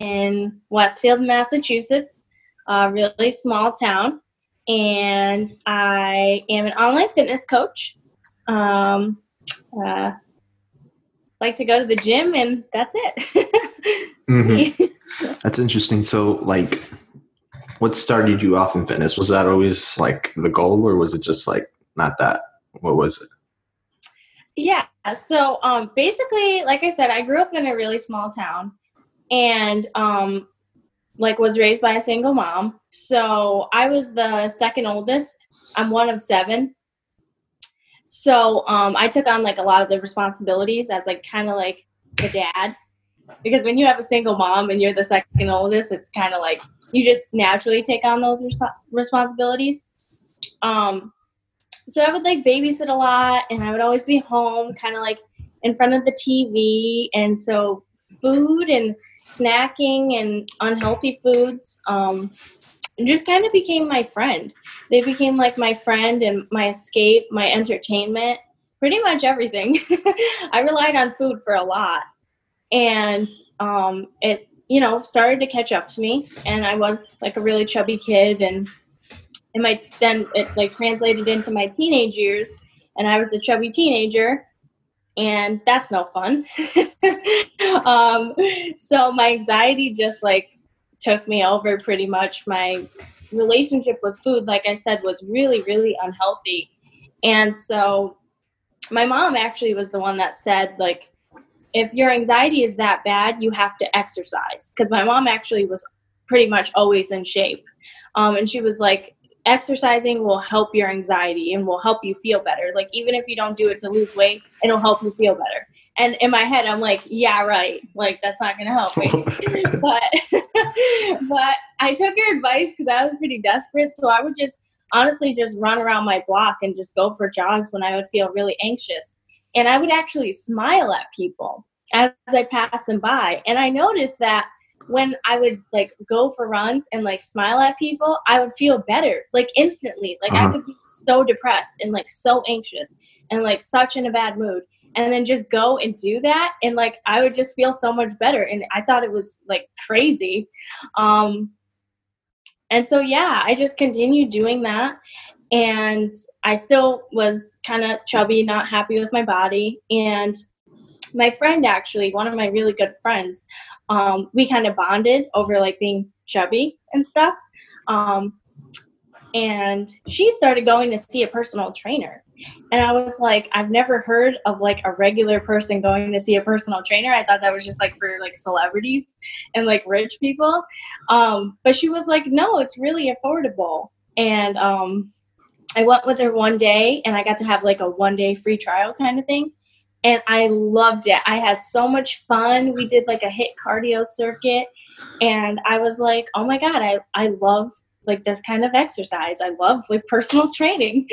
in Westfield, Massachusetts, a really small town, and I am an online fitness coach. Um, uh, like to go to the gym, and that's it. mm-hmm. That's interesting. So, like, what started you off in fitness? Was that always like the goal, or was it just like not that? What was it? Yeah. So, um, basically, like I said, I grew up in a really small town, and um, like was raised by a single mom. So I was the second oldest. I'm one of seven. So um, I took on like a lot of the responsibilities as like kind of like the dad, because when you have a single mom and you're the second oldest, it's kind of like you just naturally take on those res- responsibilities. Um, so I would like babysit a lot, and I would always be home, kind of like in front of the TV, and so food and snacking and unhealthy foods um, just kind of became my friend. They became like my friend and my escape, my entertainment, pretty much everything. I relied on food for a lot. And um, it, you know, started to catch up to me. And I was like a really chubby kid. And, and my, then it like translated into my teenage years. And I was a chubby teenager and that's no fun. um, so my anxiety just like took me over pretty much. My relationship with food, like I said, was really, really unhealthy. And so my mom actually was the one that said, like, if your anxiety is that bad, you have to exercise. Because my mom actually was pretty much always in shape. Um, and she was like, exercising will help your anxiety and will help you feel better. Like even if you don't do it to lose weight, it'll help you feel better. And in my head, I'm like, yeah, right. Like that's not gonna help me. but but I took your advice because I was pretty desperate. So I would just honestly just run around my block and just go for jogs when I would feel really anxious. And I would actually smile at people as I passed them by. And I noticed that when I would like go for runs and like smile at people, I would feel better like instantly. Like uh-huh. I could be so depressed and like so anxious and like such in a bad mood. And then just go and do that and like I would just feel so much better. And I thought it was like crazy. Um and so yeah, I just continued doing that. And I still was kind of chubby, not happy with my body. And my friend actually, one of my really good friends, um, we kind of bonded over like being chubby and stuff. Um, and she started going to see a personal trainer. And I was like, I've never heard of like a regular person going to see a personal trainer. I thought that was just like for like celebrities and like rich people. Um, but she was like, no, it's really affordable. And um, I went with her one day and I got to have like a one day free trial kind of thing and I loved it. I had so much fun. We did like a HIIT cardio circuit and I was like, "Oh my god, I I love like this kind of exercise. I love like personal training."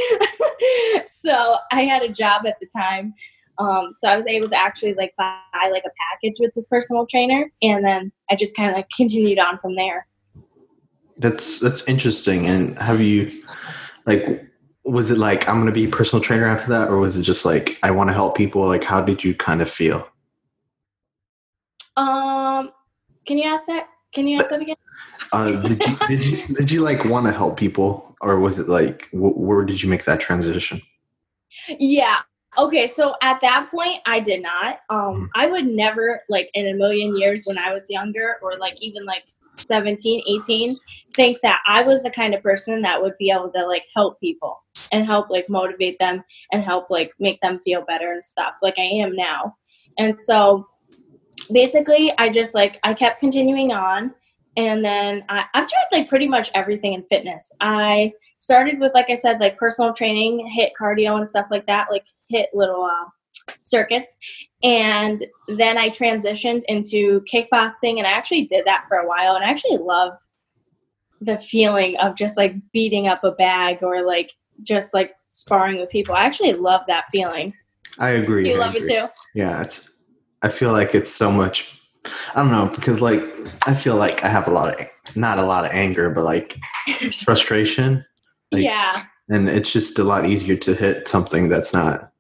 so, I had a job at the time. Um, so I was able to actually like buy like a package with this personal trainer and then I just kind of like continued on from there. That's that's interesting. And have you like was it like i'm going to be a personal trainer after that? Or was it just like i want to help people? Like how did you kind of feel? Um can you ask that? Can you ask that again? Uh, did you did you did you like want to help people? Or was it like wh- where did you make that transition? Yeah. Okay so at that point i did not. Um mm-hmm. i would never like in a million years when i was younger or like even like 17 18 think that i was the kind of person that would be able to like help people and help like motivate them and help like make them feel better and stuff like i am now. And so basically i just like i kept continuing on and then I, i've tried like pretty much everything in fitness. I started with like i said like personal training HIIT cardio and stuff like that like hit little uh, circuits. And then i transitioned into kickboxing and i actually did that for a while and i actually love the feeling of just like beating up a bag or like just like sparring with people. I actually love that feeling. I agree. You I love agree. it too. Yeah, it's. I feel like it's so much. I don't know because like I feel like I have a lot of not a lot of anger, but like frustration. Like, yeah. And it's just a lot easier to hit something that's not a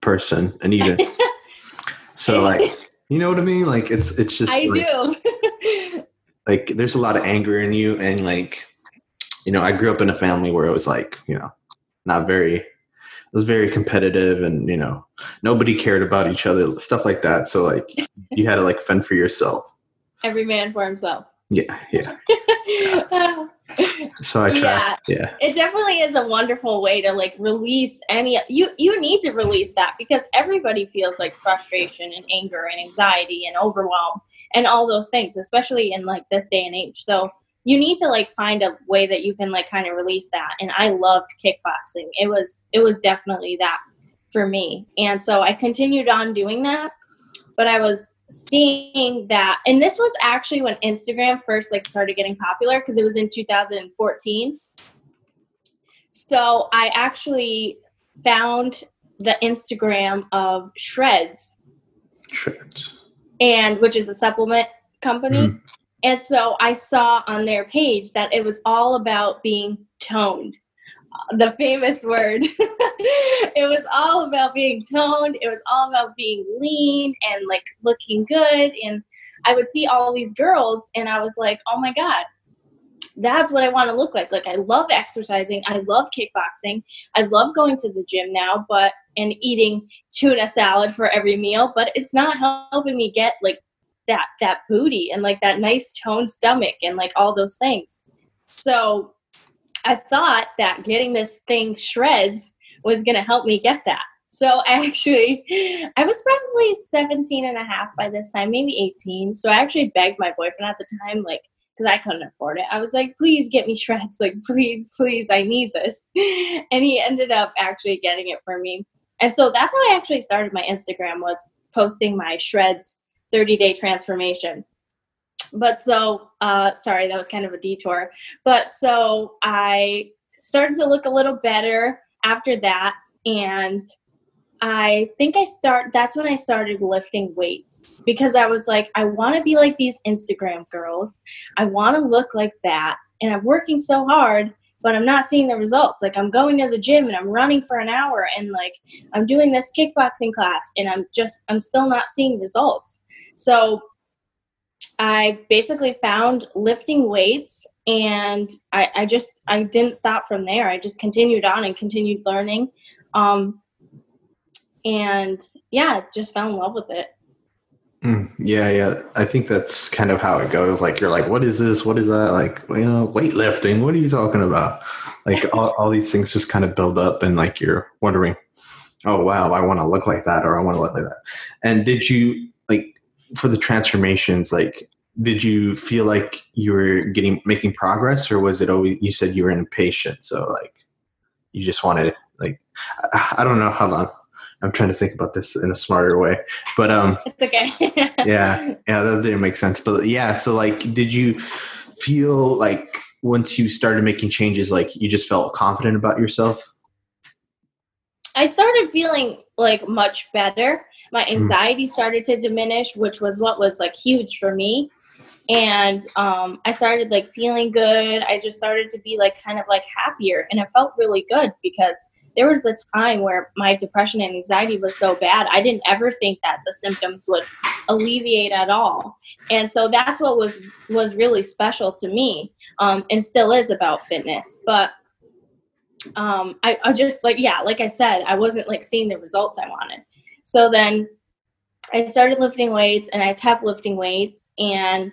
person and even. so like you know what I mean? Like it's it's just. I like, do. Like there's a lot of anger in you. And like you know i grew up in a family where it was like you know not very it was very competitive and you know nobody cared about each other stuff like that. So like you had to like fend for yourself. Every man for himself yeah yeah. So i try yeah, yeah. It definitely is a wonderful way to like release any you you need to release that because everybody feels like frustration and anger and anxiety and overwhelm and all those things especially in like this day and age. So you need to like find a way that you can like kind of release that. And i loved kickboxing. It was it was definitely that for me. And so i continued on doing that but i was seeing that and this was actually when instagram first like started getting popular because it was in 2014 so i actually found the instagram of Shredz. Shredz. And which is a supplement company. Mm. and so i saw on their page that it was all about being toned the famous word. it was all about being toned. It was all about being lean and like looking good. And I would see all these girls and I was like, oh my God, that's what I want to look like. Like I love exercising. I love kickboxing. I love going to the gym now, but and eating tuna salad for every meal, but it's not helping me get like that that booty and like that nice toned stomach and like all those things. So I thought that getting this thing Shredz was going to help me get that. So actually, I was probably 17 and a half by this time, maybe 18. So I actually begged my boyfriend at the time, like, because I couldn't afford it. I was like, please get me Shredz. Like, please, please, I need this. And he ended up actually getting it for me. And so that's how I actually started my Instagram was posting my Shredz 30 day transformation but so uh, sorry that was kind of a detour. But so i started to look a little better after that and i think i start that's when i started lifting weights because i was like i want to be like these instagram girls. I want to look like that and i'm working so hard but i'm not seeing the results. Like i'm going to the gym and i'm running for an hour and like i'm doing this kickboxing class and i'm just i'm still not seeing results. So I basically found lifting weights and I, I, just I didn't stop from there. I just continued on and continued learning. Um, and yeah, just fell in love with it. Mm, yeah, yeah. I think that's kind of how it goes. Like you're like, what is this? What is that? Like, you know, weightlifting. What are you talking about? Like all, all these things just kind of build up and like you're wondering, oh wow, I want to look like that or I want to look like that. And did you for the transformations, like did you feel like you were getting making progress or was it always you said you were impatient so like you just wanted like I, I don't know how long I'm trying to think about this in a smarter way, but um, it's okay. yeah, yeah, that didn't make sense. But yeah, so like, did you feel like once you started making changes, like you just felt confident about yourself? I started feeling like much better. My mm. anxiety started to diminish, which was what was like huge for me. And um, i started like feeling good. I just started to be like kind of like happier. And it felt really good because there was a time where my depression and anxiety was so bad i didn't ever think that the symptoms would alleviate at all. And so that's what was was really special to me um, and still is about fitness. But um, I, I just like yeah like i said i wasn't like seeing the results i wanted so then i started lifting weights and i kept lifting weights and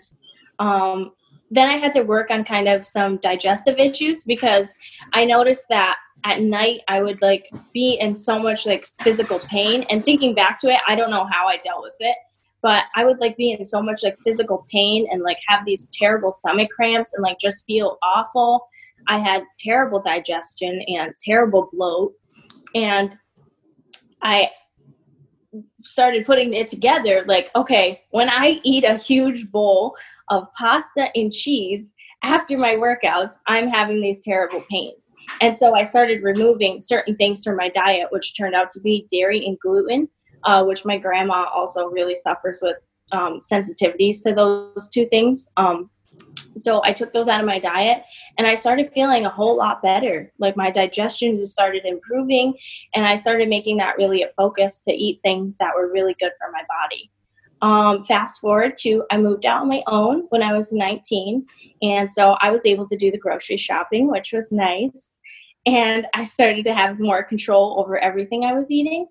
um, then I had to work on kind of some digestive issues because I noticed that at night I would like be in so much like physical pain. And thinking back to it, I don't know how I dealt with it, but I would like be in so much like physical pain and like have these terrible stomach cramps and like just feel awful. I had terrible digestion and terrible bloat. And I started putting it together like, okay, when I eat a huge bowl of pasta and cheese after my workouts, I'm having these terrible pains. And so I started removing certain things from my diet, which turned out to be dairy and gluten, uh, which my grandma also really suffers with um, sensitivities to those two things. Um, so I took those out of my diet and I started feeling a whole lot better. Like my digestion just started improving and I started making that really a focus to eat things that were really good for my body. um, fast forward to I moved out on my own when I was 19. And so I was able to do the grocery shopping, which was nice. And I started to have more control over everything I was eating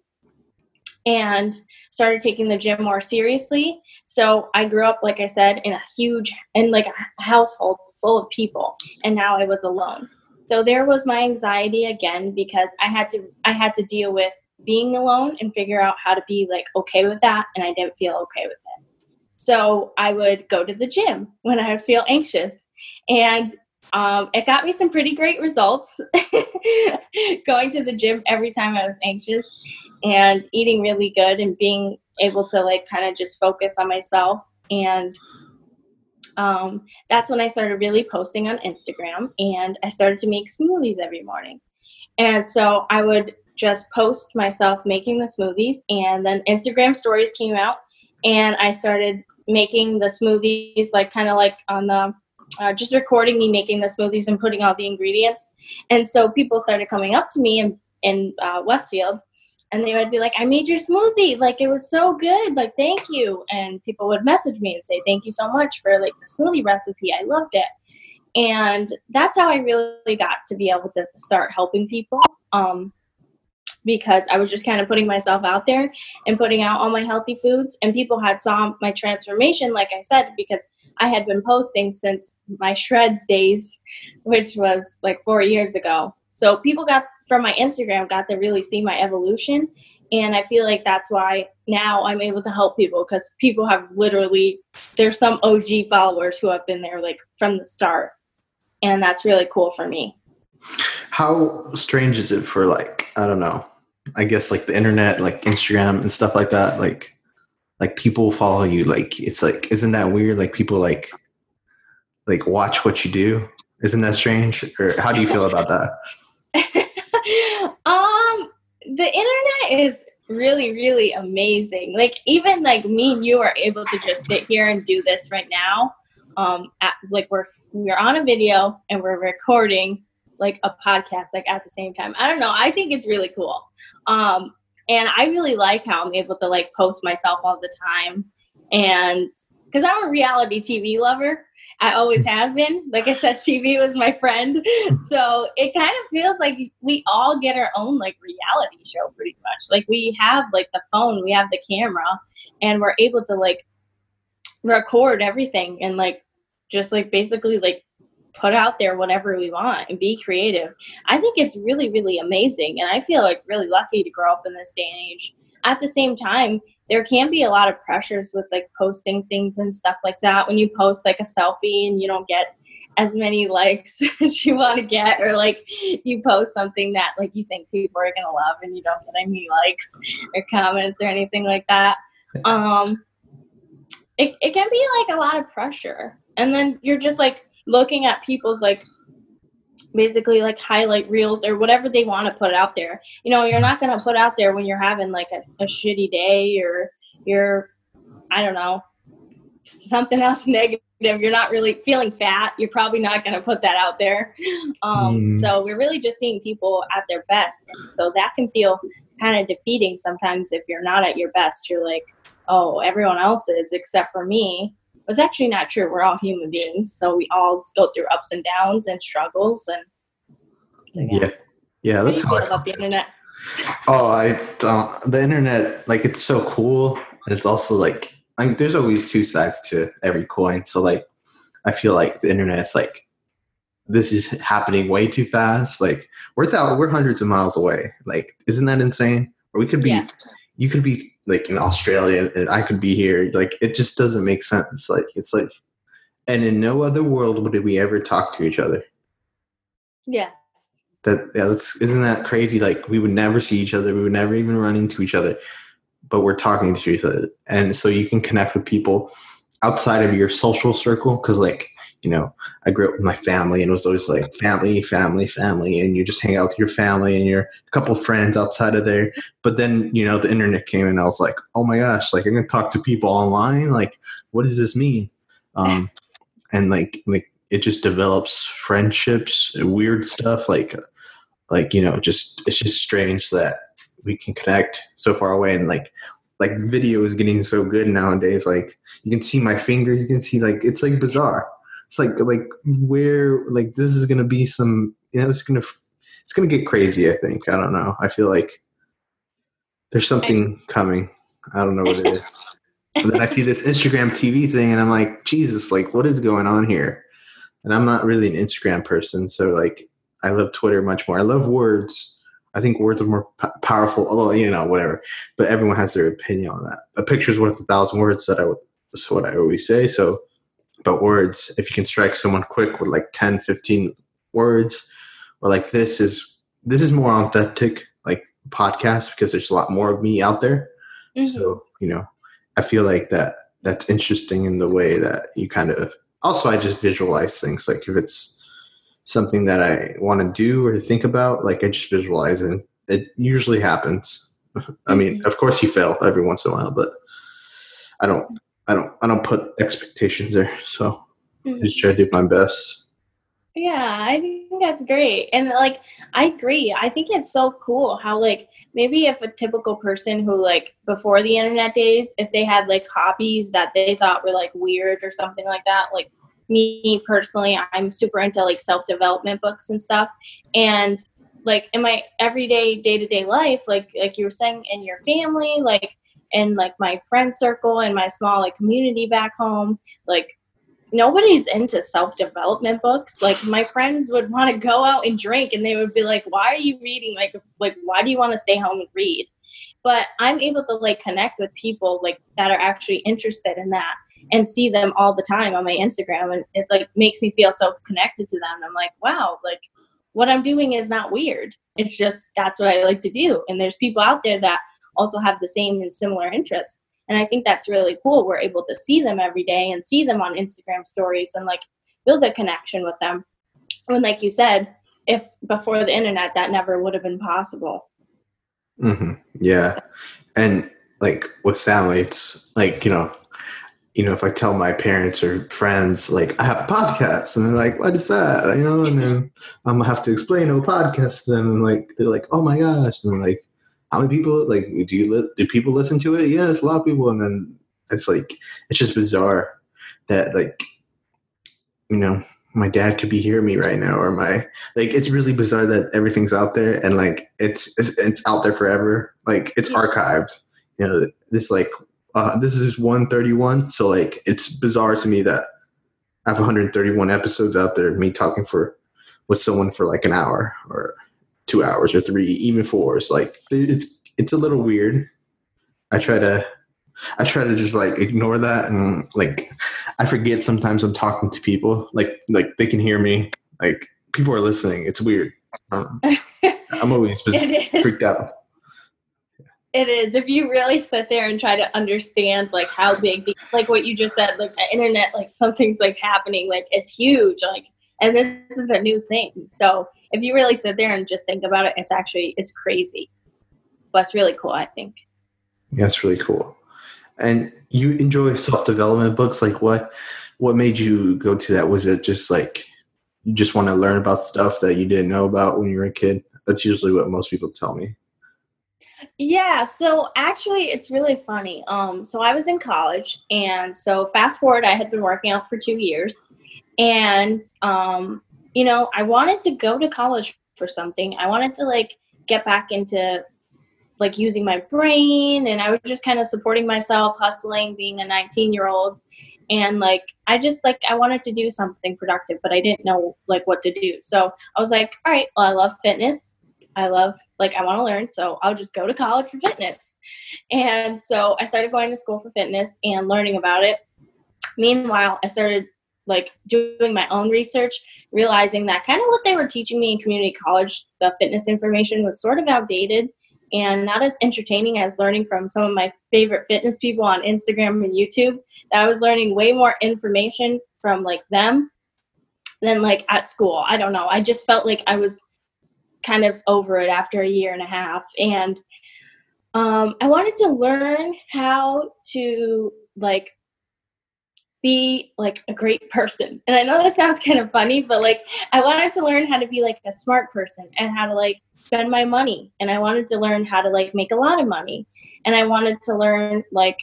and started taking the gym more seriously. So I grew up, like I said, in a huge, and like a household full of people. And now I was alone. So there was my anxiety again because I had to I had to deal with being alone and figure out how to be like okay with that and I didn't feel okay with it. So I would go to the gym when I would feel anxious. And um, it got me some pretty great results going to the gym every time I was anxious and eating really good and being able to like kind of just focus on myself. And um, that's when I started really posting on Instagram and I started to make smoothies every morning. And so I would just post myself making the smoothies and then Instagram stories came out and I started making the smoothies like kind of like on the uh, just recording me making the smoothies and putting all the ingredients. And so people started coming up to me in in uh, westfield and they would be like i made your smoothie. Like it was so good. Like thank you. And people would message me and say thank you so much for like the smoothie recipe. I loved it. And that's how i really got to be able to start helping people um, because I was just kind of putting myself out there and putting out all my healthy foods. And people had saw my transformation, like I said, because I had been posting since my Shredz days, which was like four years ago. So people got from my Instagram got to really see my evolution. And I feel like that's why now I'm able to help people because people have literally, there's some OG followers who have been there like from the start. And that's really cool for me. How strange is it for like, I don't know, I guess like the internet, like Instagram and stuff like that, like like people follow you. Like it's like isn't that weird? Like people like like watch what you do. Isn't that strange? Or how do you feel about that? um the internet is really really amazing like even like me and you are able to just sit here and do this right now um at, like we're we're on a video and we're recording like a podcast like at the same time. I don't know. I think it's really cool. Um, and I really like how I'm able to like post myself all the time. And because I'm a reality TV lover, I always hmm. have been. Like I said, TV was my friend. Hmm. So it kind of feels like we all get our own like reality show pretty much. Like we have like the phone, we have the camera, and we're able to like record everything and like just like basically like put out there whatever we want and be creative. I think it's really, really amazing. And I feel like really lucky to grow up in this day and age. At the same time, there can be a lot of pressures with like posting things and stuff like that. When you post like a selfie and you don't get as many likes as you want to get, or like you post something that like you think people are gonna love and you don't get any likes or comments or anything like that. Um, it, it can be like a lot of pressure. And then you're just like looking at people's like basically like highlight reels or whatever they want to put out there. You know, you're not going to put out there when you're having like a, a shitty day or you're, I don't know, something else negative. You're not really feeling fat. You're probably not going to put that out there. Um, mm. So we're really just seeing people at their best. And so that can feel kind of defeating sometimes if you're not at your best. You're like, oh, everyone else is except for me was actually not true. We're all human beings, so we all go through ups and downs and struggles. And so, yeah. yeah, yeah, that's how, about the internet. Oh, I don't. The internet, like, it's so cool, and it's also like, I mean, there's always two sides to every coin. So, like, I feel like the internet is like, this is happening way too fast. Like, we're th- we're hundreds of miles away. Like, isn't that insane? Or we could be, yes. You could be like in Australia and I could be here. Like it just doesn't make sense. Like it's like, and in no other world would we ever talk to each other. Yeah. That yeah, that's isn't that crazy? Like we would never see each other. We would never even run into each other, but we're talking to each other, and so you can connect with people outside of your social circle because like you know, I grew up with my family and it was always like family, family, family, and you just hang out with your family and your couple friends outside of there. But then, you know, the internet came and I was like, oh my gosh, like I'm gonna talk to people online. Like, what does this mean? Um, and like, like it just develops friendships, weird stuff. Like, like you know, just it's just strange that we can connect so far away and like like video is getting so good nowadays. Like you can see my fingers, you can see like it's like bizarre. It's like like where like this is gonna be some you know it's gonna it's gonna get crazy. I think I don't know. I feel like there's something coming. I don't know what it is. and then I see this Instagram TV thing, and I'm like, Jesus, like what is going on here? And I'm not really an Instagram person, so like I love Twitter much more. I love words I think words are more p- powerful. Although you know, whatever. But everyone has their opinion on that. A picture's worth a thousand words. That I would. That's what I always say. So, but words, if you can strike someone quick with like 10, 15 words, or like this is this is more authentic, like podcast because there's a lot more of me out there. Mm-hmm. So you know, I feel like that that's interesting in the way that you kind of. Also, I just visualize things. Like if it's something that I want to do or think about, like I just visualize it. It usually happens. I mean, mm-hmm. of course you fail every once in a while, but I don't I don't I don't put expectations there. So mm-hmm. I just try to do my best. Yeah, I think that's great. And like I agree. I think it's so cool how like maybe if a typical person who like before the internet days, if they had like hobbies that they thought were like weird or something like that, like me personally, I'm super into like self development books and stuff. And like in my everyday day to day life, like like you were saying, in your family, like in like my friend circle and my small like community back home, like nobody's into self development books. Like my friends would want to go out and drink and they would be like, Why are you reading? Like like why do you want to stay home and read? But I'm able to like connect with people like that are actually interested in that and see them all the time on my Instagram and it like makes me feel so connected to them. I'm like, wow, like what I'm doing is not weird. It's just that's what I like to do. And there's people out there that also have the same and similar interests. And I think that's really cool. We're able to see them every day and see them on Instagram stories and like build a connection with them. When, like you said, if before the internet, that never would have been possible. Mm-hmm. Yeah. And like with family, it's like, you know, you know, if I tell my parents or friends, like, I have a podcast, and they're like, what is that? You know, and then I'm gonna have to explain a podcast to them, and like, they're like, oh my gosh, and I'm like, how many people, like, do you, li- do people listen to it? Yes, a lot of people, and then it's like, it's just bizarre that, like, you know, my dad could be hearing me right now, or my, like, it's really bizarre that everything's out there, and like, it's, it's, it's out there forever, like, it's archived, you know, this, like, uh, this is 131 so like it's bizarre to me that i have 131 episodes out there me talking for with someone for like an hour or two hours or three even four. It's like it's it's a little weird. I try to i try to just like ignore that and like i forget sometimes i'm talking to people. Like like they can hear me. Like people are listening. It's weird. Um, i'm always freaked out. It is. If you really sit there and try to understand like how big, the, like what you just said, like the internet, like something's like happening, like it's huge, like, and this is a new thing. So if you really sit there and just think about it, it's actually it's crazy, but it's really cool. I think. Yeah, it's really cool. And you enjoy self development books. Like what? What made you go to that? Was it just like you just want to learn about stuff that you didn't know about when you were a kid? That's usually what most people tell me. Yeah, so actually it's really funny. Um so I was in college and so fast forward I had been working out for 2 years and um you know, I wanted to go to college for something. I wanted to like get back into like using my brain and I was just kind of supporting myself, hustling, being a 19-year-old and like I just like I wanted to do something productive, but I didn't know like what to do. So I was like, all right, well I love fitness. I love, like, I want to learn, so I'll just go to college for fitness. And so I started going to school for fitness and learning about it. Meanwhile, I started like doing my own research, realizing that kind of what they were teaching me in community college, the fitness information was sort of outdated and not as entertaining as learning from some of my favorite fitness people on Instagram and YouTube. That I was learning way more information from like them than like at school. I don't know. I just felt like I was kind of over it after a year and a half. And um, I wanted to learn how to like be like a great person. And I know that sounds kind of funny, but like I wanted to learn how to be like a smart person and how to like spend my money. And I wanted to learn how to like make a lot of money. and I wanted to learn like,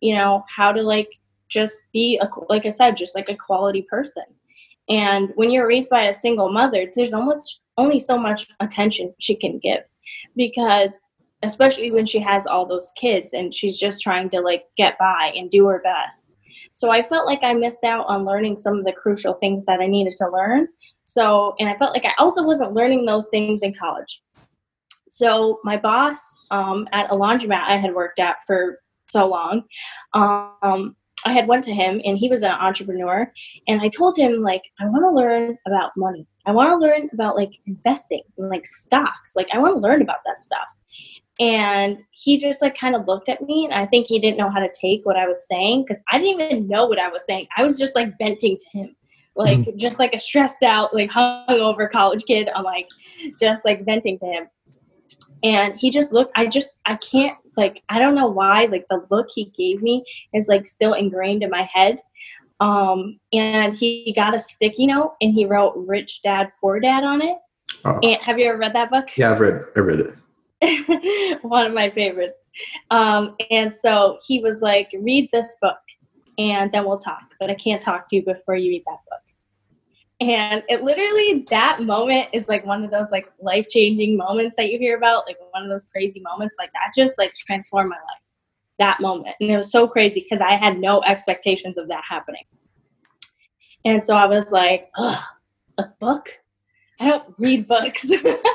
you know, how to like just be a like I said, just like a quality person. And when you're raised by a single mother, there's almost only so much attention she can give because especially when she has all those kids and she's just trying to like get by and do her best. So I felt like I missed out on learning some of the crucial things that I needed to learn. So, and I felt like I also wasn't learning those things in college. So my boss um, at a laundromat I had worked at for so long, um, I had went to him and he was an entrepreneur and I told him like I want to learn about money. I want to learn about like investing and like stocks. Like I want to learn about that stuff and he just like kind of looked at me and i think he didn't know how to take what i was saying because i didn't even know what i was saying. I was just like venting to him. Like mm-hmm. just like a stressed out like hungover college kid i'm like just like venting to him. And he just looked i just i can't like i don't know why like the look he gave me is like still ingrained in my head. Um and he got a sticky note and he wrote rich dad poor dad on it. Oh. and have you ever read that book? Yeah i've read i read it one of my favorites. Um, and so he was like, read this book and then we'll talk. But I can't talk to you before you read that book. And it literally, that moment is like one of those like life changing moments that you hear about, like one of those crazy moments. Like that just like transformed my life, that moment. And it was so crazy because I had no expectations of that happening. And so I was like, a book? I don't read books.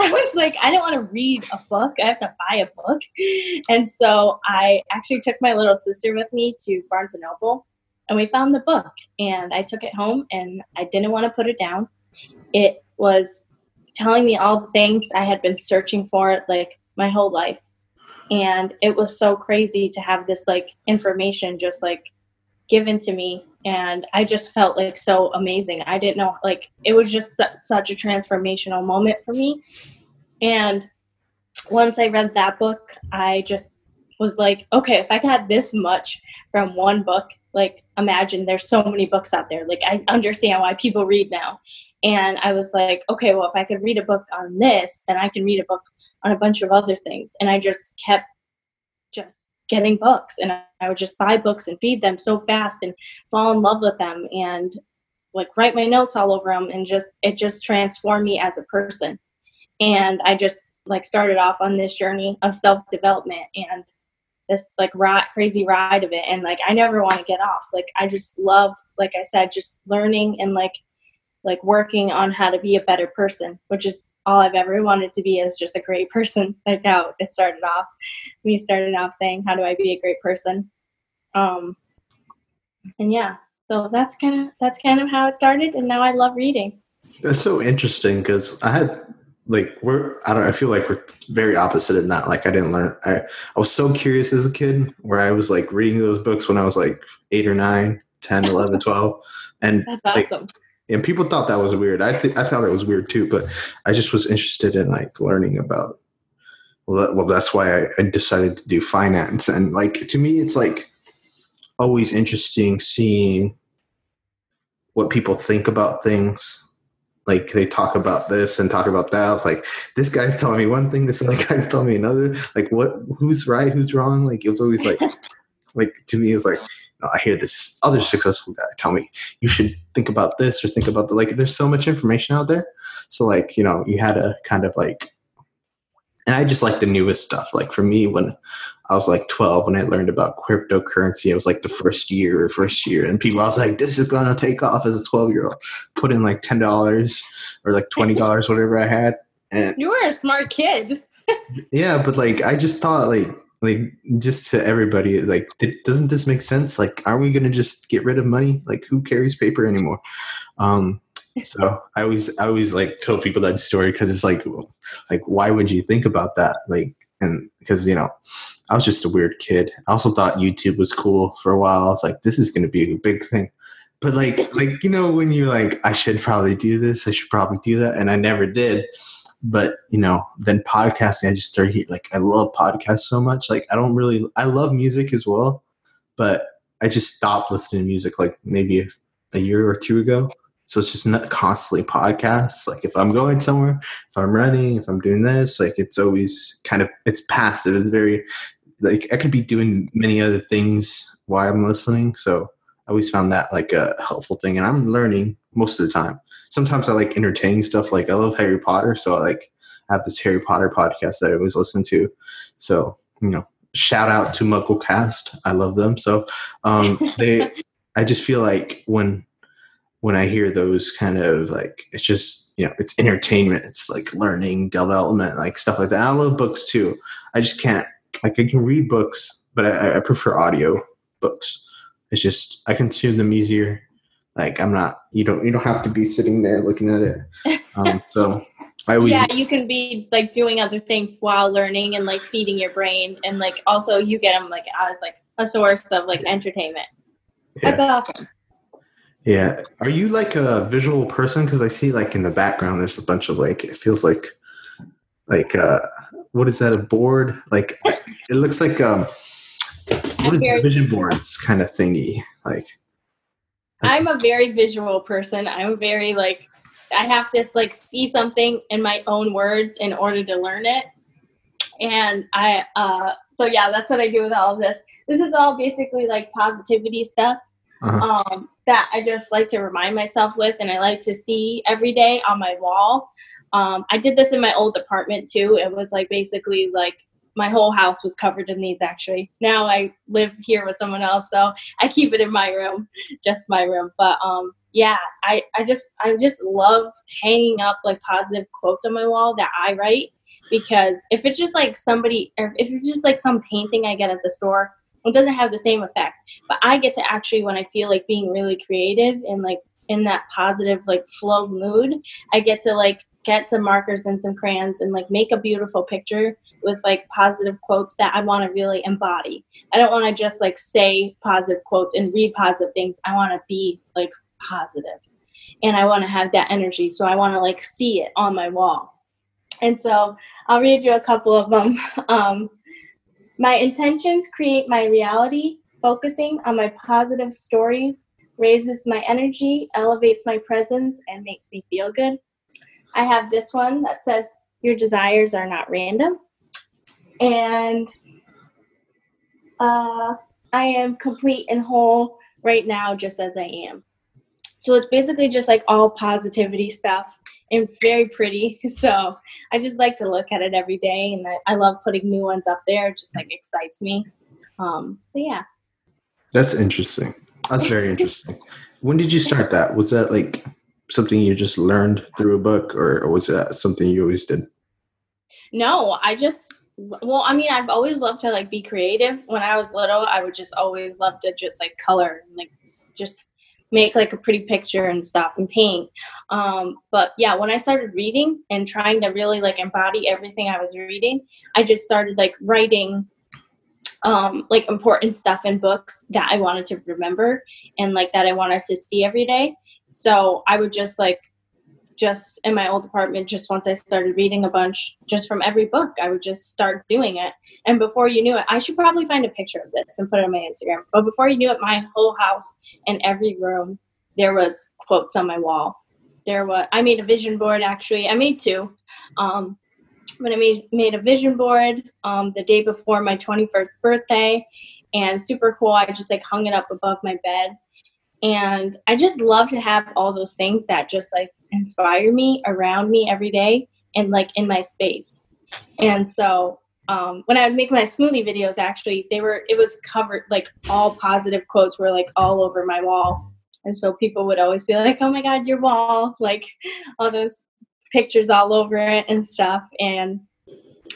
I was like, I don't want to read a book. I have to buy a book. And so I actually took my little sister with me to Barnes and Noble and we found the book and I took it home and I didn't want to put it down. It was telling me all the things I had been searching for like my whole life. And it was so crazy to have this like information just like given to me and i just felt like so amazing. I didn't know like it was just su- such a transformational moment for me. And once i read that book i just was like okay if i got this much from one book like imagine there's so many books out there. Like i understand why people read now. And i was like okay well if i could read a book on this then i can read a book on a bunch of other things. And i just kept just getting books and I would just buy books and feed them so fast and fall in love with them and like write my notes all over them and just it just transformed me as a person. And I just like started off on this journey of self development and this like ride, crazy ride of it and like I never want to get off. Like I just love like I said just learning and like like working on how to be a better person which is all I've ever wanted to be is just a great person. Like how it started off. We started off saying, "How do I be a great person?" Um, and yeah, so that's kind of that's kind of how it started, and now I love reading. That's so interesting because I had like we're I don't I feel like we're very opposite in that. Like I didn't learn. I I was so curious as a kid where I was like reading those books when I was like eight or nine, 10, 11, 12. and that's awesome. Like, and people thought that was weird. I th- I thought it was weird too, but I just was interested in like learning about. Well, that, well, that's why I, I decided to do finance, and like to me, it's like always interesting seeing what people think about things. Like they talk about this and talk about that. I was like, this guy's telling me one thing, this other guy's telling me another. Like, what? Who's right? Who's wrong? Like it was always like, like to me, it was like I hear this other successful guy tell me you should think about this or think about the like. There's so much information out there, so like you know you had to kind of like, and I just like the newest stuff. Like for me, when I was like 12, when I learned about cryptocurrency, it was like the first year or first year, and people I was like, this is gonna take off as a 12 year old. Put in like ten dollars or like twenty dollars, whatever I had, and you were a smart kid. yeah, but like I just thought like like just to everybody like doesn't this make sense? Like are we to just get rid of money? Like who carries paper anymore? Um so i always i always like tell people that story because it's like like why would you think about that? Like and because you know i was just a weird kid. I also thought youtube was cool for a while. I was like this is to be a big thing. But like like you know when you like i should probably do this. I should probably do that. And i never did but you know then podcasting i just started like i love podcasts so much like i don't really i love music as well but i just stopped listening to music like maybe a, a year or two ago So it's just not constantly podcasts. Like if I'm going somewhere, if I'm running, if I'm doing this, like it's always kind of it's passive. It's very like I could be doing many other things while I'm listening. So I always found that like a helpful thing, and I'm learning most of the time. Sometimes I like entertaining stuff. Like I love Harry Potter, so I like have this Harry Potter podcast that I always listen to. So you know, shout out to MuggleCast. I love them. So um, they, I just feel like when when I hear those kind of like it's just you know it's entertainment. It's like learning, development, like stuff like that. I love books too. I just can't like I can read books, but I, I prefer audio books. It's just I consume them easier. Like I'm not you don't you don't have to be sitting there looking at it. Um, so I always yeah you can be like doing other things while learning and like feeding your brain and like also you get them like as like a source of like entertainment. Yeah. That's awesome. Yeah. Are you like a visual person? Because I see like in the background there's a bunch of like it feels like like uh what is that a board like it looks like um what is the vision boards kind of thingy like i'm a very visual person i'm very like i have to like see something in my own words in order to learn it and i uh so yeah that's what i do with all of this this is all basically like positivity stuff uh-huh. um that i just like to remind myself with and i like to see every day on my wall um, I did this in my old apartment too. It was like basically like my whole house was covered in these actually. Now I live here with someone else, so I keep it in my room, just my room. But um yeah, I, I just I just love hanging up like positive quotes on my wall that I write because if it's just like somebody or if it's just like some painting I get at the store, it doesn't have the same effect. But I get to actually when I feel like being really creative and like in that positive like flow mood, I get to like get some markers and some crayons and like make a beautiful picture with like positive quotes that I want to really embody. I don't want to just like say positive quotes and read positive things. I want to be like positive and I want to have that energy. So I want to like see it on my wall. And so I'll read you a couple of them. Um, my intentions create my reality. Focusing on my positive stories raises my energy, elevates my presence, and makes me feel good. I have this one that says, Your desires are not random. And uh, I am complete and whole right now, just as I am. So it's basically just like all positivity stuff and very pretty. So I just like to look at it every day and I, I love putting new ones up there. It just like excites me. Um, so yeah. That's interesting. That's very interesting. when did you start that? Was that like something you just learned through a book or was that something you always did? No, I just well, I mean, I've always loved to like be creative. When I was little, I would just always love to just like color and like just make like a pretty picture and stuff and paint. Um, but yeah, when I started reading and trying to really like embody everything I was reading, I just started like writing um, like important stuff in books that I wanted to remember and like that I wanted to see every day. So I would just like, just in my old apartment, just once I started reading a bunch, just from every book, I would just start doing it. And before you knew it, I should probably find a picture of this and put it on my Instagram. But before you knew it, my whole house and every room, there was quotes on my wall. There was, I made a vision board actually. I made two. Um, but I made, made a vision board um, the day before my 21st birthday and super cool. I just like hung it up above my bed and I just love to have all those things that just like inspire me around me every day and like in my space. And so um, when I would make my smoothie videos, actually, they were, it was covered, like all positive quotes were like all over my wall. And so people would always be like, oh my God, your wall, like all those pictures all over it and stuff. And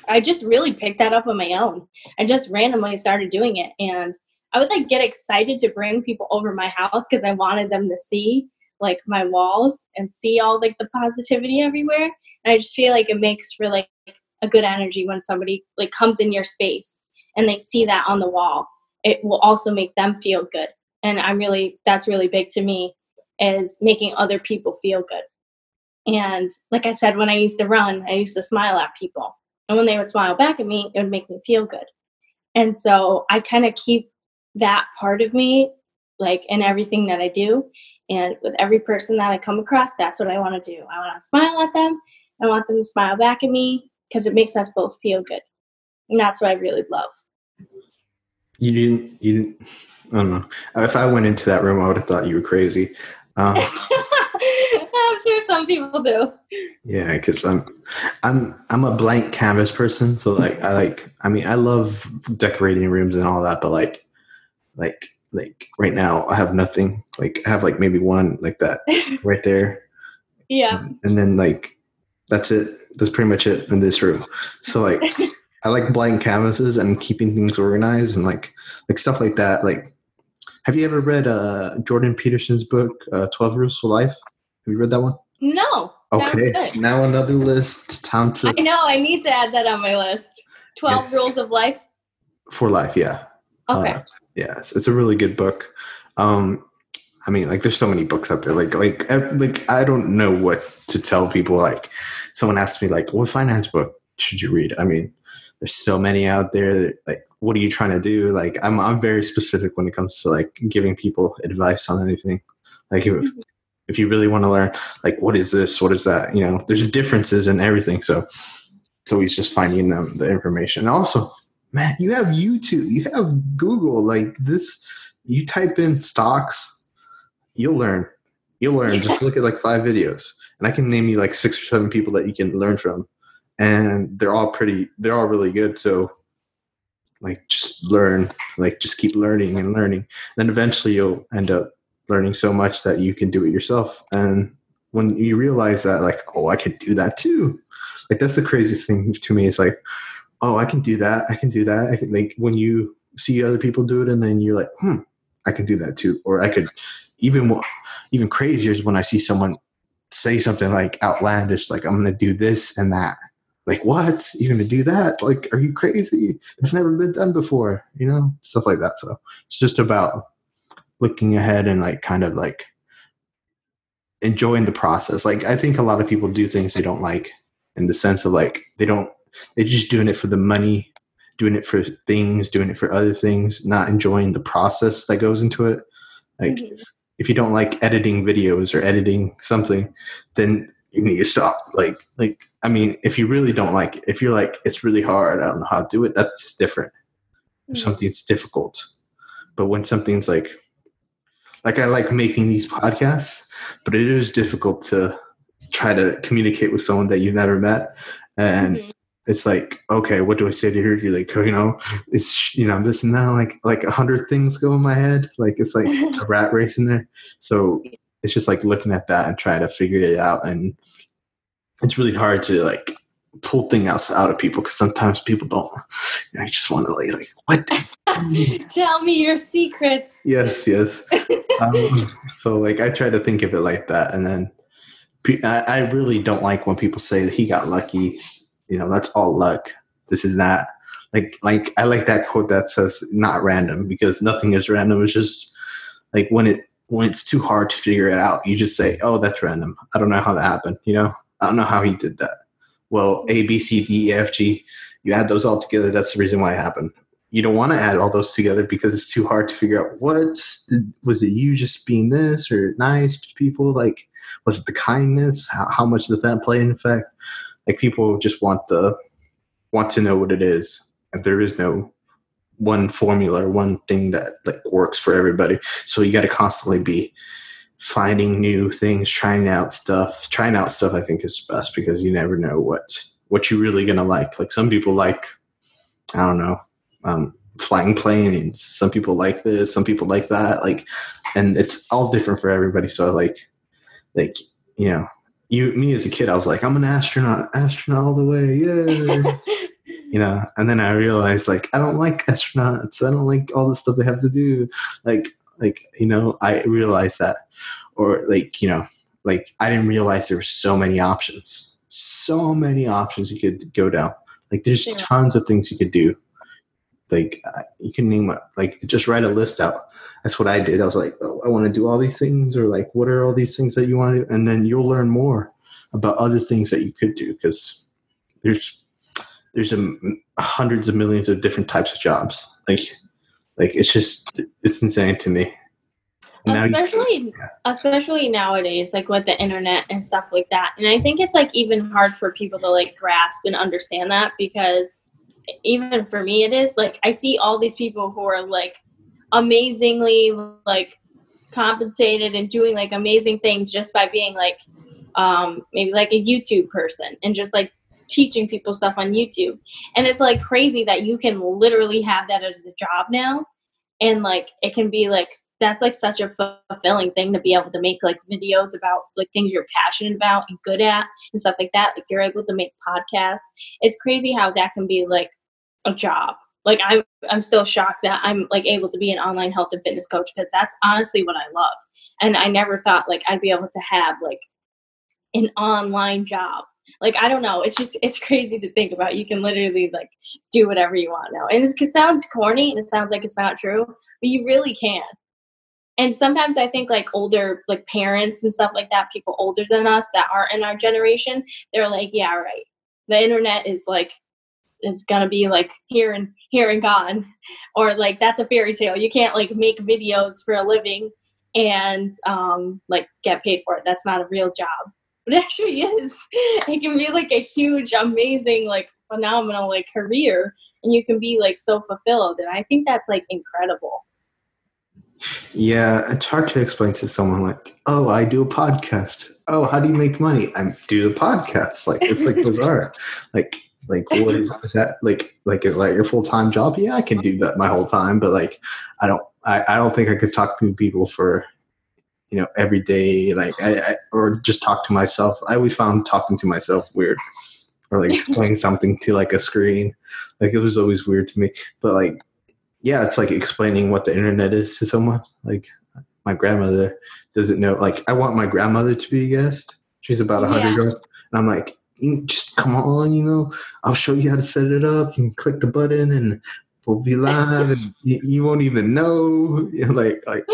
I just really picked that up on my own. I just randomly started doing it. And I would like get excited to bring people over my house because I wanted them to see like my walls and see all like the positivity everywhere. And I just feel like it makes for like a good energy when somebody like comes in your space and they see that on the wall. It will also make them feel good. And I'm really that's really big to me is making other people feel good. And like I said, when I used to run, I used to smile at people. And when they would smile back at me, it would make me feel good. And so I kind of keep that part of me like in everything that I do. And with every person that I come across, that's what I want to do. I want to smile at them. I want them to smile back at me because it makes us both feel good. And that's what I really love. You didn't, you didn't, I don't know. If I went into that room, I would have thought you were crazy. Um, I'm sure some people do. Yeah, because I'm, I'm, I'm a blank canvas person. So like, I like, I mean, I love decorating rooms and all that, but like, like, like right now, I have nothing. Like, I have like maybe one like that right there. Yeah. And, and then like, that's it. That's pretty much it in this room. So like, I like blank canvases and keeping things organized and like, like stuff like that. Like, have you ever read uh, Jordan Peterson's book, uh, 12 Rules for Life? Have you read that one? No. Okay. Now another list. Time to. I know. I need to add that on my list. 12 yes. Rules of Life? For Life, yeah. Okay. Uh, yeah, it's, it's, a really good book. Um, I mean, like, there's so many books out there. Like, like, like, I don't know what to tell people. Like, someone asked me, like, what finance book should you read? I mean, there's so many out there. That, like, what are you trying to do? Like, I'm I'm very specific when it comes to like giving people advice on anything. Like, if, mm-hmm. if you really want to learn, like, what is this? What is that? You know, there's differences in everything. So it's always just finding them the information. And also, man, you have YouTube, you have Google. Like this, you type in stocks, you'll learn. You'll learn. Just look at like five videos, and I can name you like six or seven people that you can learn from and they're all pretty they're all really good so like just learn like just keep learning and learning then eventually you'll end up learning so much that you can do it yourself and when you realize that like oh i could do that too like that's the craziest thing to me is like oh i can do that i can do that. I can like when you see other people do it and then you're like hmm i can do that too. Or i could even more even crazier is when i see someone say something like outlandish like i'm gonna do this and that. Like what? You're gonna do that? Like are you crazy? It's never been done before you know stuff like that. So it's just about looking ahead and like kind of like enjoying the process. Like i think a lot of people do things they don't like in the sense of like they don't they're just doing it for the money doing it for things doing it for other things not enjoying the process that goes into it like mm-hmm. if you don't like editing videos or editing something then you need to stop like like I mean, if you really don't like it, if you're like, it's really hard, I don't know how to do it, that's just different. If mm-hmm. something's difficult. But when something's like, like I like making these podcasts, but it is difficult to try to communicate with someone that you've never met. And mm-hmm. It's like, okay, what do I say to her? You're like, you know, it's, you know, this and that, like, like a hundred things go in my head. Like it's like a rat race in there. So it's just like looking at that and trying to figure it out and it's really hard to like pull things out of people because sometimes people don't. You know, I just want to like, like what? Tell me your secrets. Yes, yes. um, so like, I try to think of it like that, and then I, I really don't like when people say that he got lucky. You know, that's all luck. This is not like like I like that quote that says not random because nothing is random. It's just like when it when it's too hard to figure it out, you just say, "Oh, that's random." I don't know how that happened. You know. I don't know how he did that. Well, A, B, C, D, E, F, G, you add those all together. That's the reason why it happened. You don't want to add all those together because it's too hard to figure out what was it you just being this or nice to people? Like, was it the kindness? How, how much does that play in effect? Like, people just want the want to know what it is, and there is no one formula, or one thing that like works for everybody. So you got to constantly be finding new things, trying out stuff. Trying out stuff, I think, is best because you never know what what you're really gonna like. Like some people like, I don't know, um, flying planes. Some people like this. Some people like that. Like, and it's all different for everybody. So like, like you know, you me as a kid, I was like, I'm an astronaut, astronaut all the way, yeah. you know, and then I realized like I don't like astronauts. I don't like all the stuff they have to do. Like like, you know, I realized that. Or like, you know, like I didn't realize there were so many options. So many options you could go down. Like there's yeah. tons of things you could do. Like uh, you can name like just write a list out. That's what I did. I was like, oh, I want to do all these things, or like, what are all these things that you want to do? And then you'll learn more about other things that you could do because there's there's a, hundreds of millions of different types of jobs. Like like it's just it's insane to me. Now you- especially especially nowadays like with the internet and stuff like that and i think it's like even hard for people to like grasp and understand that because even for me it is like i see all these people who are like amazingly like compensated and doing like amazing things just by being like um maybe like a youtube person and just like teaching people stuff on youtube. And it's like crazy that you can literally have that as a job now and like it can be like that's like such a fulfilling thing to be able to make like videos about like things you're passionate about and good at and stuff like that like you're able to make podcasts. It's crazy how that can be like a job. Like i'm i'm still shocked that i'm like able to be an online health and fitness coach because that's honestly what i love. And i never thought like i'd be able to have like an online job like i don't know. It's just it's crazy to think about. You can literally like do whatever you want now. And it sounds corny and it sounds like it's not true but you really can. And sometimes i think like older like parents and stuff like that people older than us that aren't in our generation they're like yeah right. The internet is like is gonna be like here and here and gone. Or like that's a fairy tale. You can't like make videos for a living and um like get paid for it. That's not a real job but it actually is it can be like a huge amazing like phenomenal like career and you can be like so fulfilled and i think that's like incredible Yeah, it's hard to explain to someone like, "Oh, I do a podcast." Oh, how do you make money? I do the podcast. Like it's like bizarre. Like like what is, is that like like is that your full time job? Yeah, I can do that my whole time, but like I don't I, I don't think I could talk to people for you know every day like I, I or just talk to myself. I always found talking to myself weird. Or like explaining something to like a screen. Like it was always weird to me. But like yeah, it's like explaining what the internet is to someone. Like my grandmother doesn't know. Like I want my grandmother to be a guest. She's about a hundred Yeah. years and I'm like, just come on, you know. I'll show you how to set it up. You can click the button, and we'll be live, and you, you won't even know. You know, like like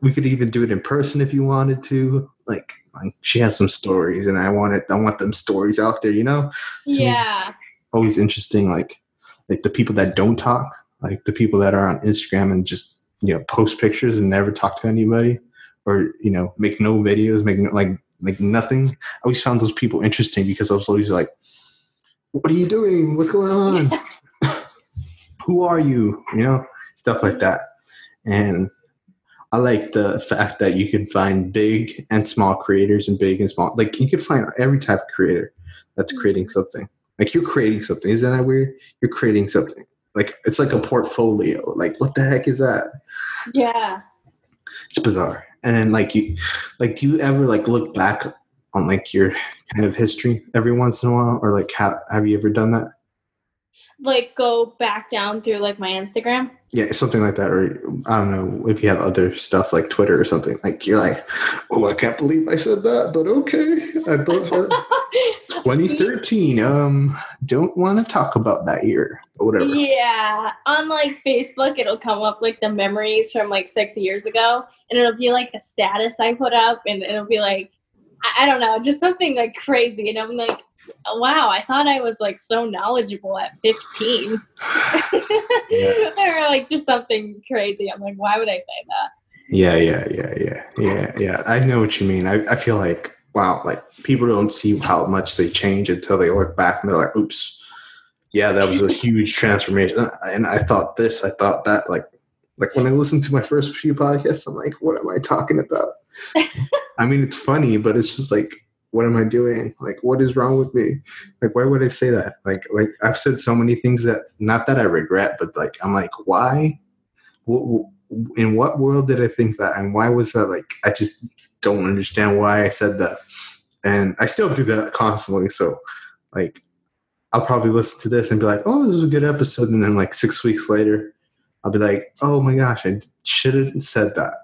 we could even do it in person if you wanted to. Like, like she has some stories, and I want it. I want them stories out there. You know me. yeah always interesting like like the people that don't talk like the people that are on instagram and just you know post pictures and never talk to anybody or you know make no videos make no, like like nothing i always found those people interesting because i was always like what are you doing what's going on who are you you know stuff like mm-hmm. that and i like the fact that you can find big and small creators and big and small like you can find every type of creator that's mm-hmm. creating something. Like you're creating something isn't that weird? You're creating something. Like it's like a portfolio like what the heck is that? Yeah. It's bizarre. And then like you like do you ever like look back on like your kind of history every once in a while or like have, have you ever done that like go back down through like my instagram? Yeah something like that or i don't know if you have other stuff like twitter or something like you're like oh i can't believe i said that but okay i thought that 2013 um don't want to talk about that year or whatever. Yeah, on like Facebook, it'll come up like the memories from like six years ago, and it'll be like a status I put up, and it'll be like, I, I don't know, just something like crazy, and I'm like, wow, I thought I was like so knowledgeable at 15, or like just something crazy. I'm like, why would I say that? Yeah, yeah, yeah, yeah, yeah, yeah. I know what you mean. I, I feel like wow, like people don't see how much they change until they look back and they're like, oops, yeah, that was a huge transformation. Uh, and I thought this, I thought that. Like, like when I listened to my first few podcasts, I'm like, what am I talking about? I mean, it's funny, but it's just like, what am I doing? Like, what is wrong with me? Like, why would I say that? Like, like I've said so many things that not that I regret, but like I'm like, why? In what world did I think that? And why was that? Like, I just don't understand why I said that. And I still do that constantly. So, like, I'll probably listen to this and be like, oh, this is a good episode. And then, like, six weeks later, I'll be like, oh my gosh, I should have said that.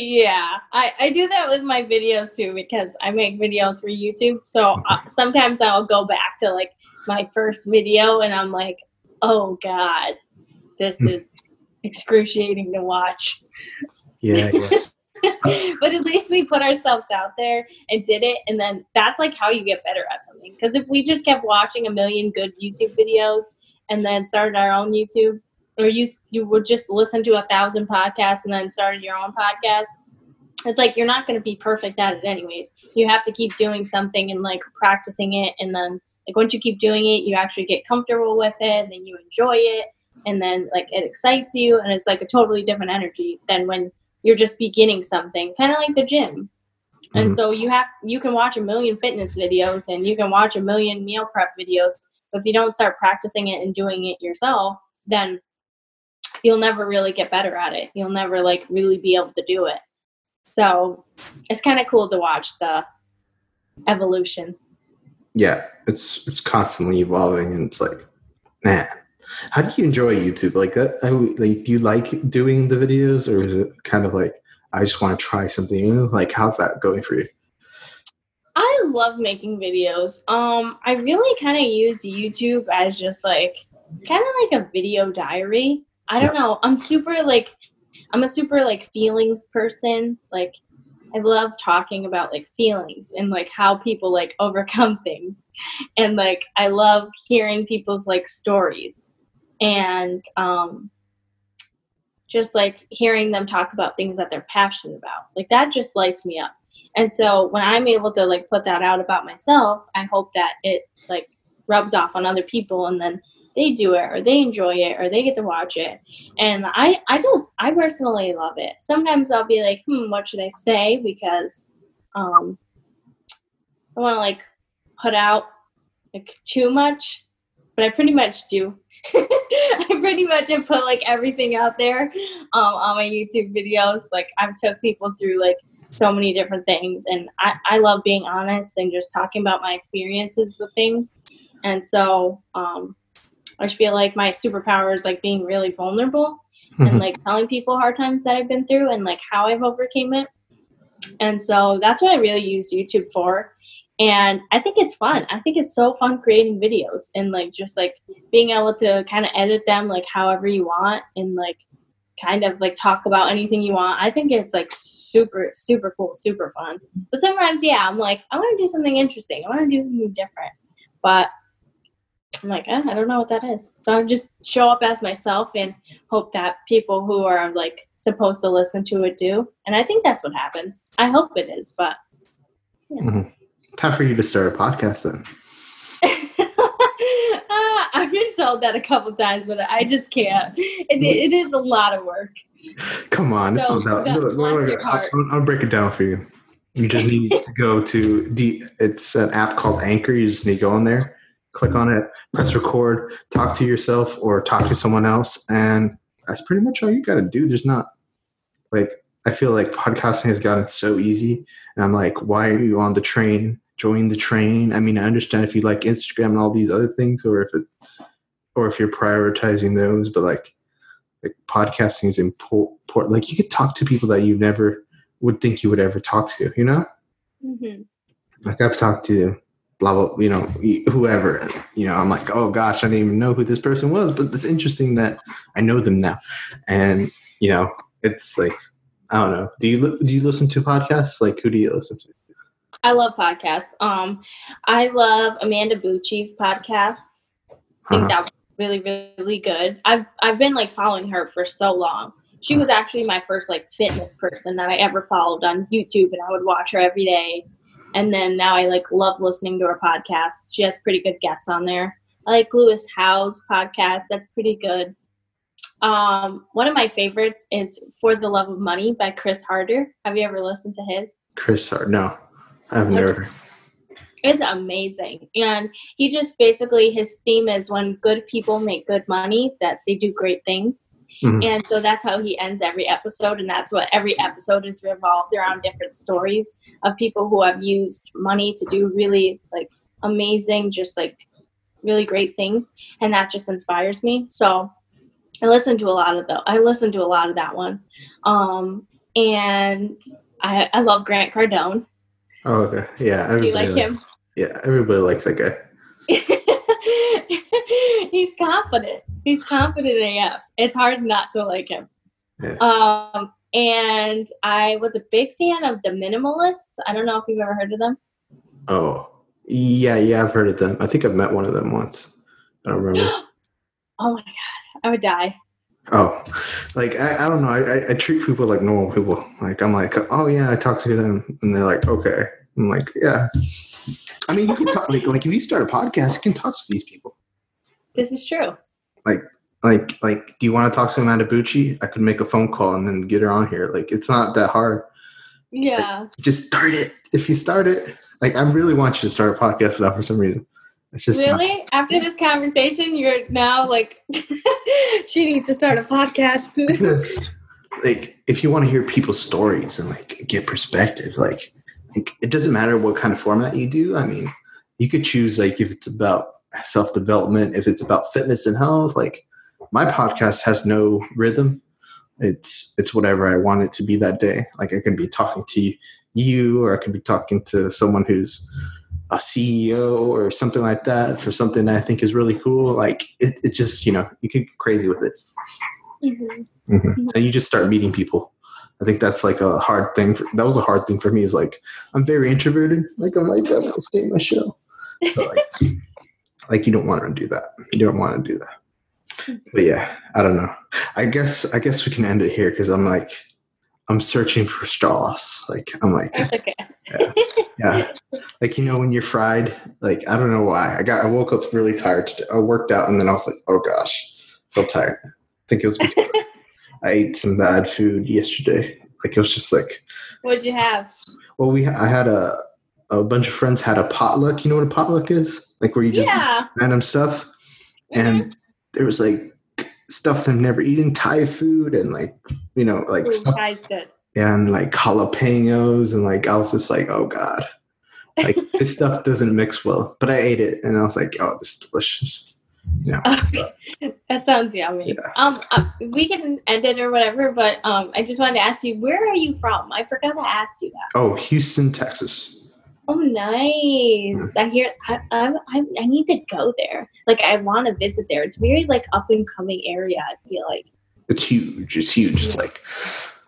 Yeah, I, I do that with my videos too because I make videos for YouTube. So uh, sometimes I'll go back to like my first video and I'm like, oh God, this is excruciating to watch. Yeah, yeah. but at least we put ourselves out there and did it. And then that's like how you get better at something. Because if we just kept watching a million good YouTube videos and then started our own YouTube, or you you would just listen to a thousand podcasts and then started your own podcast it's like you're not going to be perfect at it anyways you have to keep doing something and like practicing it and then like once you keep doing it you actually get comfortable with it and then you enjoy it and then like it excites you and it's like a totally different energy than when you're just beginning something kind of like the gym and Mhm. so you have you can watch a million fitness videos and you can watch a million meal prep videos but if you don't start practicing it and doing it yourself then you'll never really get better at it you'll never like really be able to do it so it's kind of cool to watch the evolution yeah, it's it's constantly evolving, and it's like, man, how do you enjoy YouTube like that? I, like, do you like doing the videos, or is it kind of like I just want to try something new? Like, how's that going for you? I love making videos. Um, I really kind of use YouTube as just like kind of like a video diary. I don't know. I'm super like I'm a super like feelings person. Like I love talking about like feelings and like how people like overcome things. And like I love hearing people's like stories and um just like hearing them talk about things that they're passionate about. Like that just lights me up. And so when I'm able to like put that out about myself, I hope that it like rubs off on other people and then they do it or they enjoy it or they get to watch it. And I I just I personally love it. Sometimes I'll be like, "Hmm, what should I say?" because um I want to like put out like too much, but I pretty much do. I pretty much have put like everything out there um, on my YouTube videos. Like I've took people through like so many different things and I, I love being honest and just talking about my experiences with things and so um, i just feel like my superpower is like being really vulnerable and Mhm. like telling people hard times that i've been through and like how i've overcame it and so that's what i really use youtube for and i think it's fun i think it's so fun creating videos and like just like being able to kind of edit them like however you want and like kind of like talk about anything you want. I think it's like super, super cool, super fun. But sometimes, yeah, I'm like, I want to do something interesting. I want to do something different. But I'm like, eh, I don't know what that is. So I just show up as myself and hope that people who are like supposed to listen to it do. And I think that's what happens. I hope it is, but Time for you to start a podcast then. Ah, I've been told that a couple times, but I just can't. It, it is a lot of work. Come on, it's No, not that. no, no, no, no, I'll. I'll- I'll break it down for you. You just need to go to D. It's an app called Anchor. You just need to go on there, click on it, press record, talk to yourself or talk to someone else, and that's pretty much all you got to do. There's not like I feel like podcasting has gotten so easy, and I'm like, why are you on the train? Join the train. I mean, I understand if you like Instagram and all these other things, or if it, or if you're prioritizing those, but like, like podcasting is important. Like you could talk to people that you never would think you would ever talk to. You know, hmm like I've talked to blah blah, you know, whoever. You know, I'm like, oh gosh, I didn't even know who this person was, but it's interesting that I know them now, and you know, it's like I don't know. Do you do you listen to podcasts? Like, who do you listen to? I love podcasts. Um, I love Amanda Bucci's podcast. I think Uh-huh. that was really, really good. I've I've been like following her for so long. She was actually my first like fitness person that I ever followed on YouTube, and I would watch her every day. And then now I like love listening to her podcast. She has pretty good guests on there. I like Lewis Howes' podcast. That's pretty good. Um, one of my favorites is For the Love of Money by Chris Harder. Have you ever listened to his? Chris Harder. No, I've never. It's amazing. And he just basically, his theme is when good people make good money, that they do great things. Mhm. And so that's how he ends every episode. And that's what every episode is revolved around different stories of people who have used money to do really like amazing, just like really great things. And that just inspires me. So I listen to a lot of though. I listen to a lot of that one. Um, and I, I love Grant Cardone. Oh, okay. Yeah, Do you everybody. like likes- him? Yeah, everybody likes that guy. he's confident. He's confident AF. It's hard not to like him. Yeah. Um, and I was a big fan of the Minimalists. I don't know if you've ever heard of them. Oh, yeah, yeah. I've heard of them. I think I've met one of them once. I don't remember. Oh my god, I would die. Oh, like I, I don't know. I, I, treat people like normal people. Like I'm like, oh yeah, I talk to them, and they're like, okay. I'm like, yeah. I mean, you can talk like like if you start a podcast, you can talk to these people. This is true. Like like like, do you want to talk to Amanda Bucci? I could make a phone call and then get her on here. Like it's not that hard. Yeah. Like, just start it. If you start it, like I really want you to start a podcast now for some reason. It's just really not- after this conversation, you're now like she needs to start a podcast. because, like, if you want to hear people's stories and like get perspective, like, like, it doesn't matter what kind of format you do. I mean, you could choose like if it's about self development, if it's about fitness and health. Like, my podcast has no rhythm. It's it's whatever I want it to be that day. Like, I can be talking to you, or I can be talking to someone who's a CEO or something like that for something that I think is really cool. Like it, it just, you know, you can get crazy with it. Mm-hmm. Mm-hmm. And you just start meeting people. I think that's like a hard thing. For, that was a hard thing for me is like, I'm very introverted. Like I'm like, I'm gonna stay in my show. Like, like you don't want to do that. You don't want to do that. But yeah, I don't know. I guess, I guess we can end it here. Cause I'm like, I'm searching for straws. Like I'm like, okay. yeah, yeah. Like you know when you're fried. Like I don't know why. I got. I woke up really tired. Today. I worked out and then I was like, oh gosh, I feel tired. I think it was because I ate some bad food yesterday. Like it was just like. What'd you have? Well, we I had a a bunch of friends had a potluck. You know what a potluck is? Like where you just yeah. random stuff, mm-hmm. and there was like stuff they've never eaten, Thai food, and like you know, like Ooh, stuff, and like jalapenos, and like I was just like, oh god, like this stuff doesn't mix well. But I ate it, and I was like, oh, this is delicious. You know, okay. that sounds yummy. Yeah. Um, uh, we can end it or whatever, but um, I just wanted to ask you, where are you from? I forgot to ask you that. Oh, Houston, Texas. Oh, nice! I hear. I, I I I need to go there. Like, I want to visit there. It's very like up and coming area. I feel like it's huge. It's huge. It's like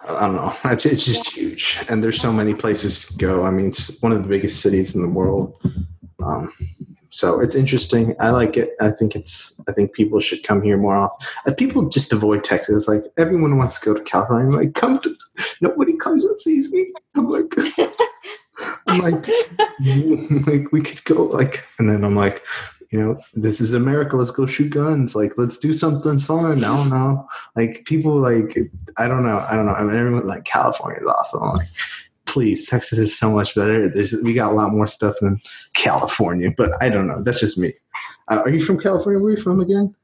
I don't know. It's, it's just yeah. huge, and there's so many places to go. I mean, it's one of the biggest cities in the world. Um, so it's interesting. I like it. I think it's. I think people should come here more often. And people just avoid Texas. Like everyone wants to go to California. I'm like, come to. Nobody comes and sees me. I'm like. I'm like, like we could go like, and then I'm like, you know, this is America. Let's go shoot guns. Like, let's do something fun. I don't know. Like people like, I don't know. I don't know. I mean, everyone like California is awesome. I'm like, please, Texas is so much better. There's we got a lot more stuff than California, but I don't know. That's just me. Uh, are you from California? Where are you from again?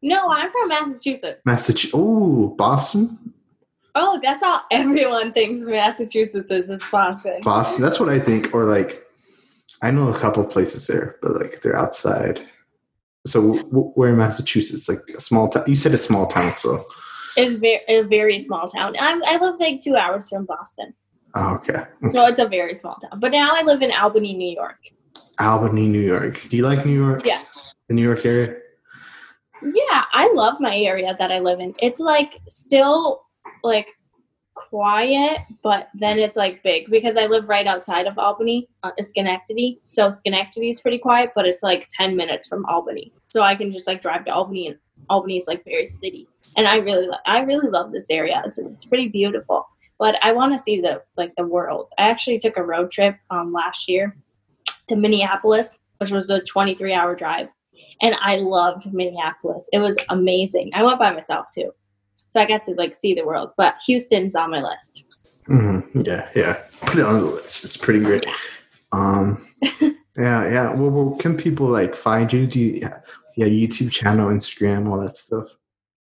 No, I'm from Massachusetts. Massachusetts. Oh, Boston. Oh, that's how everyone thinks Massachusetts is, is Boston. Boston. That's what I think. Or like, I know a couple places there, but like they're outside. So w- where in Massachusetts? Like a small town. You said a small town, so it's very a very small town. I'm, I live like two hours from Boston. Oh, okay. okay. No, it's a very small town. But now I live in Albany, New York. Albany, New York. Do you like New York? Yeah. The New York area. Yeah, I love my area that I live in. It's like still like quiet, but then it's like big because I live right outside of Albany, uh, Schenectady. So Schenectady is pretty quiet, but it's like 10 minutes from Albany. So I can just like drive to Albany and Albany is like very city. And I really I really love this area. It's it's pretty beautiful. But I want to see the like the world. I actually took a road trip um last year to Minneapolis, which was a 23 hour drive. And I loved Minneapolis. It was amazing. I went by myself too so I got to like see the world. But Houston's on my list. Mm-hmm. Yeah, yeah. Put it on the list. It's pretty great. Yeah. Um, yeah, yeah. Well, well, can people like find you? Do you, yeah, YouTube channel, Instagram, all that stuff?